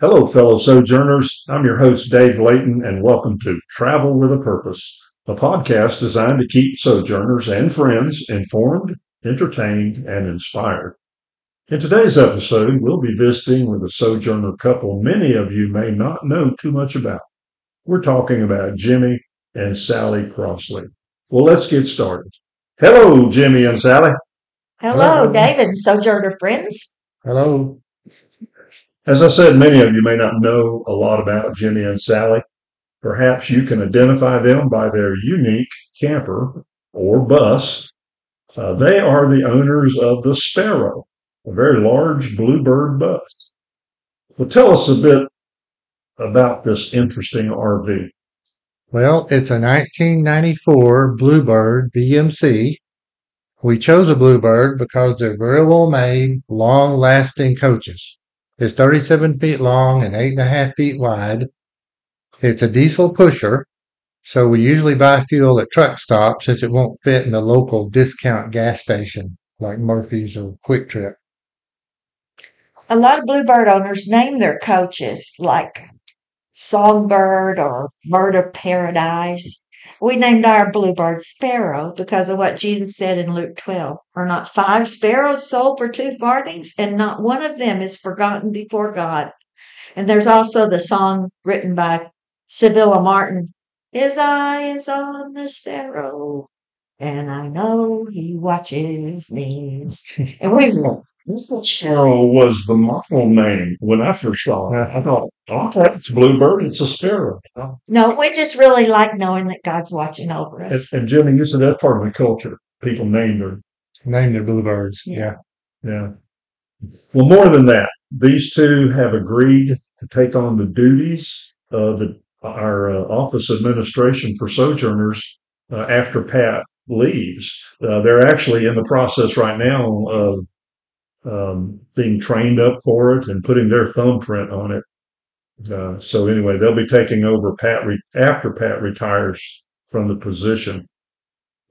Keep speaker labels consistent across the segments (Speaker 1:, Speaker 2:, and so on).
Speaker 1: Hello, fellow sojourners. I'm your host, Dave Layton, and welcome to Travel with a Purpose, a podcast designed to keep sojourners and friends informed, entertained, and inspired. In today's episode, we'll be visiting with a sojourner couple many of you may not know too much about. We're talking about Jimmy and Sally Crossley. Well, let's get started. Hello, Jimmy and Sally.
Speaker 2: Hello,
Speaker 3: Hello.
Speaker 2: David, sojourner friends.
Speaker 3: Hello.
Speaker 1: As I said, many of you may not know a lot about Jimmy and Sally. Perhaps you can identify them by their unique camper or bus. Uh, they are the owners of the Sparrow, a very large bluebird bus. Well, tell us a bit about this interesting RV.
Speaker 3: Well, it's a 1994 Bluebird BMC. We chose a Bluebird because they're very well made, long lasting coaches. It's 37 feet long and eight and a half feet wide. It's a diesel pusher, so we usually buy fuel at truck stops since it won't fit in the local discount gas station like Murphy's or QuikTrip.
Speaker 2: A lot of Bluebird owners name their coaches like Songbird or Bird of Paradise. We named our Bluebird Sparrow because of what Jesus said in Luke 12. Are not five sparrows sold for two farthings, and not one of them is forgotten before God? And there's also the song written by Civilla Martin His eye is on the sparrow, and I know he watches me. And we
Speaker 1: Sparrow was the model name when I first saw it. I thought, oh, it's bluebird, it's a sparrow.
Speaker 2: No, we just really like knowing that God's watching over
Speaker 1: And,
Speaker 2: us.
Speaker 1: and Jimmy, you said that's part of the culture. People name their
Speaker 3: Named the Bluebirds.
Speaker 2: Yeah.
Speaker 3: Yeah.
Speaker 1: Yeah. Well, more than that, these two have agreed to take on the duties of the, our uh, office administration for sojourners uh, after Pat leaves. Uh, they're actually in the process right now of um, being trained up for it and putting their thumbprint on it. Uh, so anyway, they'll be taking over Pat re- after Pat retires from the position.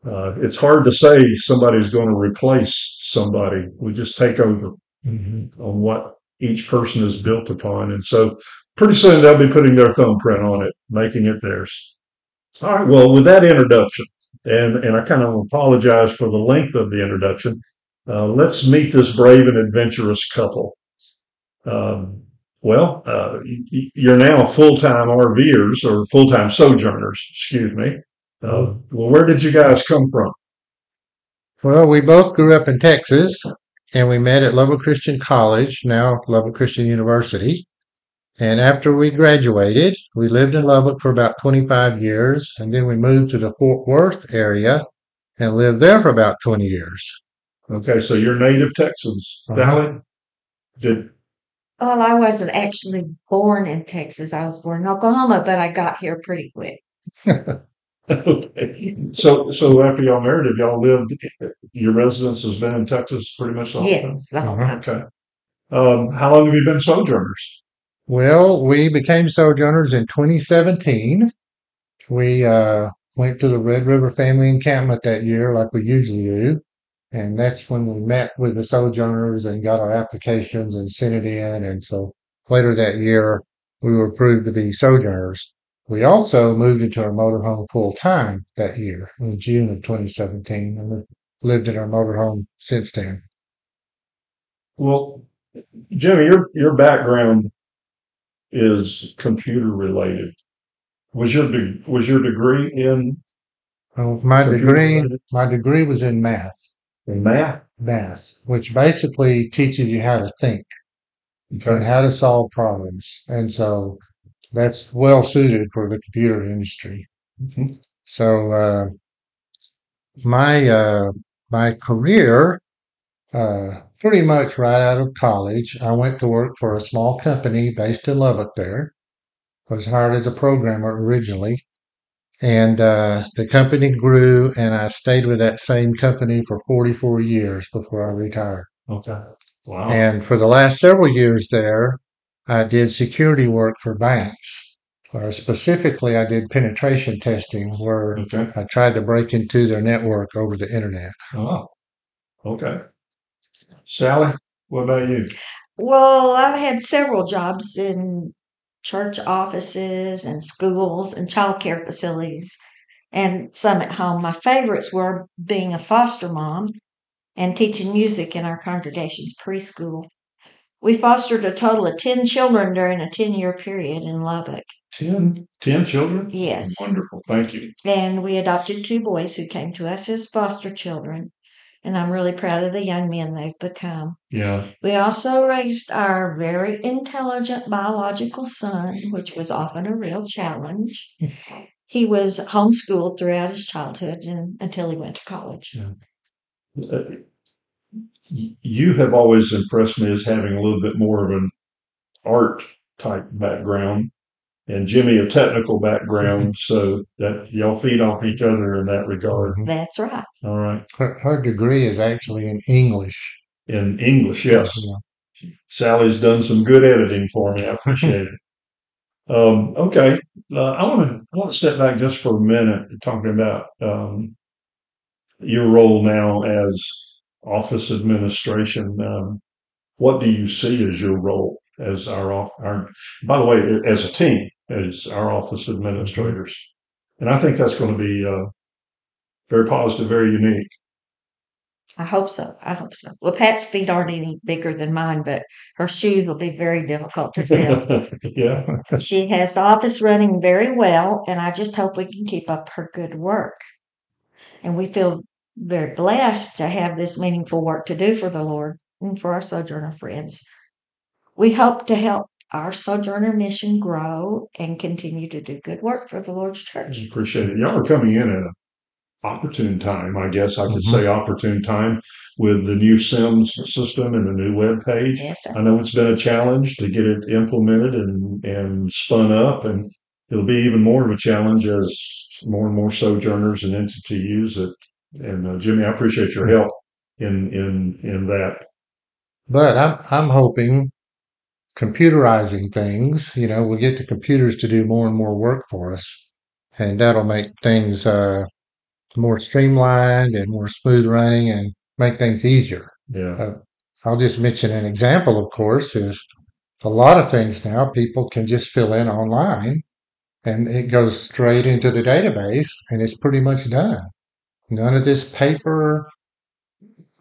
Speaker 1: Uh, it's hard to say somebody's going to replace somebody. We just take over
Speaker 3: Mhm.
Speaker 1: on what each person is built upon. And so pretty soon they'll be putting their thumbprint on it, making it theirs. All right. Well, with that introduction, and, and I kind of apologize for the length of the introduction, uh, let's meet this brave and adventurous couple. Um, well, uh, you're now full-time RVers or full-time sojourners, excuse me. Uh, well, where did you guys come from?
Speaker 3: Well, we both grew up in Texas and we met at Lubbock Christian College, now Lubbock Christian University. And after we graduated, we lived in Lubbock for about 25 years and then we moved to the Fort Worth area and lived there for about 20 years.
Speaker 1: Okay, so you're native Texans.
Speaker 3: Uh-huh.
Speaker 1: Sally? Did
Speaker 2: Well, I wasn't actually born in Texas. I was born in Oklahoma, but I got here pretty quick.
Speaker 1: Okay. So, so after y'all married, have y'all lived, your residence has been in Texas pretty much the whole time?
Speaker 2: Yes,
Speaker 3: Uh-huh.
Speaker 1: Okay. Um, how long have you been sojourners?
Speaker 3: Well, we became sojourners in 2017. We uh, went to the Red River Family Encampment that year, like we usually do. And that's when we met with the sojourners and got our applications and sent it in. And so later that year, we were approved to be sojourners. We also moved into our motorhome full time that year in June of 2017 and we've lived in our motorhome since then.
Speaker 1: Well, Jimmy, your, your background is computer related. Was your, de- was your degree in,
Speaker 3: Well, my degree,
Speaker 1: related?
Speaker 3: my degree was in math.
Speaker 1: Math?
Speaker 3: math, which basically teaches you how to think and how to solve problems. And so that's well suited for the computer industry.
Speaker 1: Mhm.
Speaker 3: So, uh, my, uh, my career, uh, pretty much right out of college, I went to work for a small company based in Lubbock there. I was hired as a programmer originally. And, uh, the company grew and I stayed with that same company for 44 years before I retired.
Speaker 1: Okay. Wow.
Speaker 3: And for the last several years there, I did security work for banks. Or specifically, I did penetration testing where
Speaker 1: Okay.
Speaker 3: I tried to break into their network over the internet.
Speaker 1: Oh, okay. Sally, what about you?
Speaker 2: Well, I've had several jobs in church offices and schools and childcare facilities and some at home. My favorites were being a foster mom and teaching music in our congregation's preschool. We fostered a total of 10 children during a 10 year period in Lubbock.
Speaker 1: 10, 10 children?
Speaker 2: Yes.
Speaker 1: Wonderful. Thank you.
Speaker 2: And we adopted two boys who came to us as foster children. And I'm really proud of the young men they've become.
Speaker 1: Yeah.
Speaker 2: We also raised our very intelligent biological son, which was often a real challenge. He was homeschooled throughout his childhood and, until he went to college.
Speaker 1: Uh, you have always impressed me as having a little bit more of an art type background and Jimmy a technical background. So that y'all feed off each other in that regard.
Speaker 2: That's right.
Speaker 1: All right.
Speaker 3: Her, her degree is actually in English.
Speaker 1: In English, yes.
Speaker 3: Yeah.
Speaker 1: Sally's done some good editing for me. I appreciate it. Um, okay, uh, I want to I want to step back just for a minute, talking about um, your role now as office administration. Um, what do you see as your role as our off- our? By the way, as a team, as our office administrators, and I think that's going to be uh, very positive, very unique.
Speaker 2: I hope so. I hope so. Well, Pat's feet aren't any bigger than mine, but her shoes will be very difficult to fill.
Speaker 1: yeah.
Speaker 2: she has the office running very well, and I just hope we can keep up her good work. And we feel very blessed to have this meaningful work to do for the Lord and for our Sojourner friends. We hope to help our Sojourner mission grow and continue to do good work for the Lord's church.
Speaker 1: Appreciate it. Y'all are coming in at an opportune time, I guess I could
Speaker 3: Mhm.
Speaker 1: say opportune time with the new Sims system and the new web page.
Speaker 2: Yes, sir.
Speaker 1: I know it's been a challenge to get it implemented and, and spun up, and it'll be even more of a challenge as more and more sojourners and entity use it. And uh, Jimmy, I appreciate your help in in in that.
Speaker 3: But I'm I'm hoping computerizing things, you know, we'll get the computers to do more and more work for us. And that'll make things uh, more streamlined and more smooth running and make things easier.
Speaker 1: Yeah,
Speaker 3: I'll just mention an example, of course, is a lot of things now people can just fill in online and it goes straight into the database and it's pretty much done. None of this paper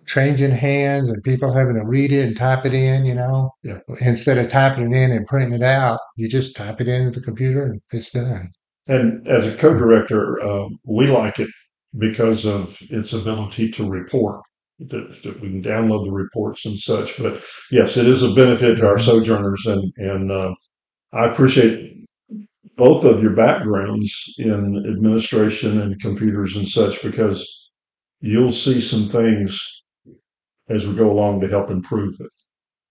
Speaker 3: changing hands and people having to read it and type it in, you know.
Speaker 1: Yeah.
Speaker 3: Instead of typing it in and printing it out, you just type it into the computer and it's done.
Speaker 1: and as a co-director, um, we like it because of its ability to report. That, that we can download the reports and such. But yes, it is a benefit to our
Speaker 3: Mhm.
Speaker 1: sojourners, and and uh, I appreciate both of your backgrounds in administration and computers and such because you'll see some things as we go along to help improve it.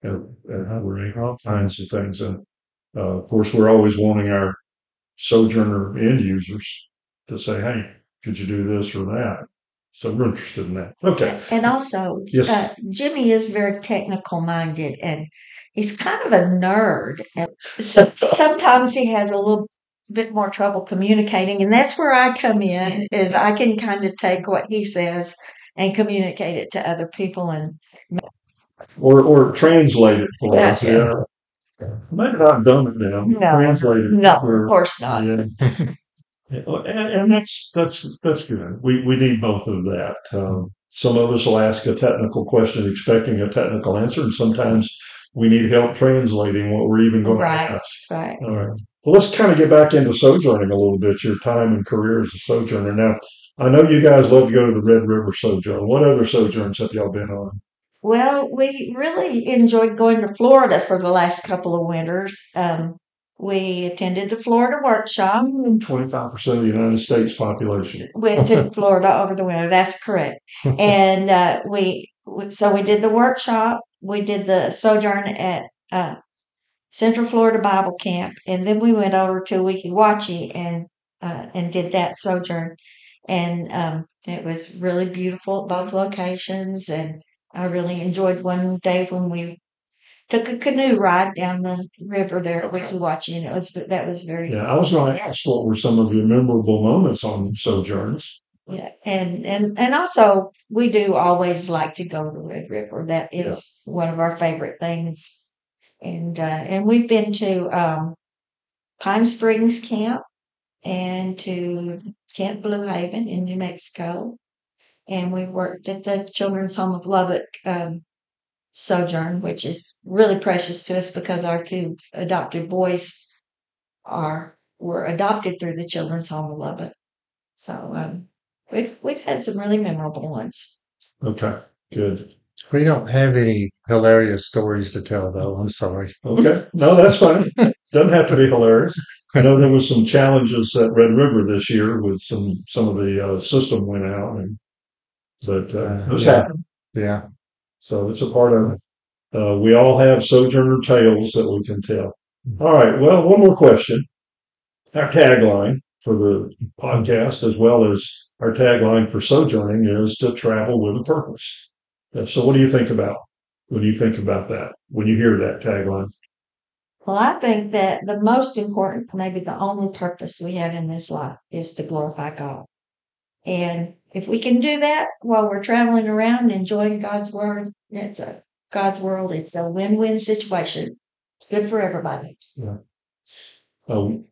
Speaker 1: And, and how we're all kinds of things, and uh, of course, we're always wanting our sojourner end users to say, "Hey, could you do this or that?" So we're interested in that. Okay.
Speaker 2: And also,
Speaker 1: Yes.
Speaker 2: uh, Jimmy is very technical minded and he's kind of a nerd. And so sometimes he has a little bit more trouble communicating. And that's where I come in is I can kind of take what he says and communicate it to other people. And
Speaker 1: Or or translate it for us.
Speaker 2: Yeah.
Speaker 1: Yeah. Maybe not dumb it down.
Speaker 2: No.
Speaker 1: Translate it.
Speaker 2: no,
Speaker 1: for-
Speaker 2: of course not.
Speaker 1: Yeah. and, and that's that's that's good. We we need both of that. Um, some of us will ask a technical question expecting a technical answer, and sometimes we need help translating what we're even going
Speaker 2: Right.
Speaker 1: to ask.
Speaker 2: Right.
Speaker 1: All right. Well, let's kind of get back into sojourning a little bit. Your time and career as a sojourner. Now, I know you guys love to go to the Red River Sojourn. What other sojourns have y'all been on?
Speaker 2: Well, we really enjoyed going to Florida for the last couple of winters. Um, we attended the Florida workshop.
Speaker 1: Twenty-five percent of the United States population.
Speaker 2: went to Florida over the winter. That's correct. And uh, we so we did the workshop. We did the sojourn at uh, Central Florida Bible Camp, and then we went over to Weeki Wachee and uh, and did that sojourn. And um, it was really beautiful at both locations, and I really enjoyed one day when we took a canoe ride down the river there at Weeki Wachee, and it was that was very
Speaker 1: Yeah, I was going to ask what were some of your memorable moments on sojourns.
Speaker 2: Yeah, and and and also we do always like to go to Red River. That is one of our favorite things And uh, and we've been to um, Pine Springs Camp and to Camp Blue Haven in New Mexico. And we worked at the Children's Home of Lubbock um, Sojourn, which is really precious to us because our two adopted boys are were adopted through the Children's Home of Lubbock. So um, we've we've had some really memorable ones.
Speaker 1: Okay, good.
Speaker 3: We don't have any hilarious stories to tell, though. I'm sorry.
Speaker 1: Okay, no, that's fine. Doesn't have to be hilarious. I know there was some challenges at Red River this year with some some of the uh, system went out, and but uh, those
Speaker 3: Yeah.
Speaker 1: happen.
Speaker 3: Yeah.
Speaker 1: So it's a part of it. Uh, we all have sojourner tales that we can tell. All right. Well, one more question. Our tagline for the podcast, as well as our tagline for sojourning, is to travel with a purpose. Uh, So, what do you think about? What do you think about that when you hear that tagline?
Speaker 2: Well, I think that the most important, maybe the only purpose we have in this life is to glorify God. And if we can do that while we're traveling around enjoying God's word, it's a God's world. It's a win-win situation. It's good for everybody.
Speaker 1: Um,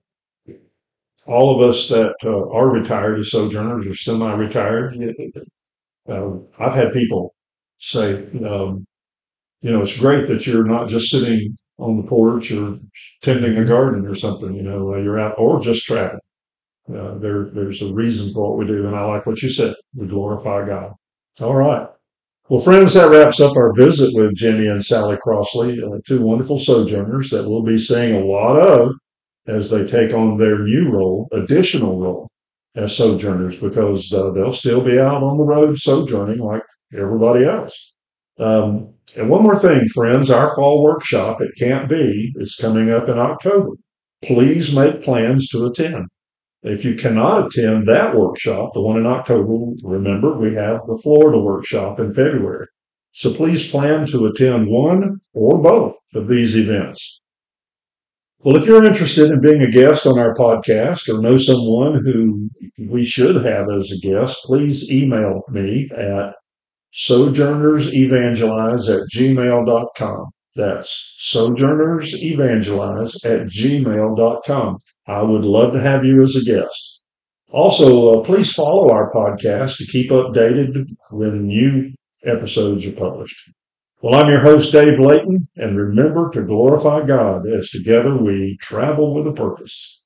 Speaker 1: all of us that uh, are retired as sojourners or semi-retired, uh, I've had people say, um, you know, it's great that you're not just sitting on the porch or tending a garden or something. You know, you're out or just traveling. Uh, there, there's a reason for what we do, and I like what you said. We glorify God. All right. Well, friends, that wraps up our visit with Jenny and Sally Crossley, uh, two wonderful sojourners that we'll be seeing a lot of as they take on their new role, additional role as sojourners, because uh, they'll still be out on the road sojourning like everybody else. Um, and one more thing, friends, our fall workshop at Camp B is coming up in October. Please make plans to attend. If you cannot attend that workshop, the one in October, remember we have the Florida workshop in February. So please plan to attend one or both of these events. Well, if you're interested in being a guest on our podcast or know someone who we should have as a guest, please email me at sojournersevangelize at gmail.com. That's sojournersevangelize at gmail.com. I would love to have you as a guest. Also, uh, please follow our podcast to keep updated when new episodes are published. Well, I'm your host, Dave Layton, and remember to glorify God as together we travel with a purpose.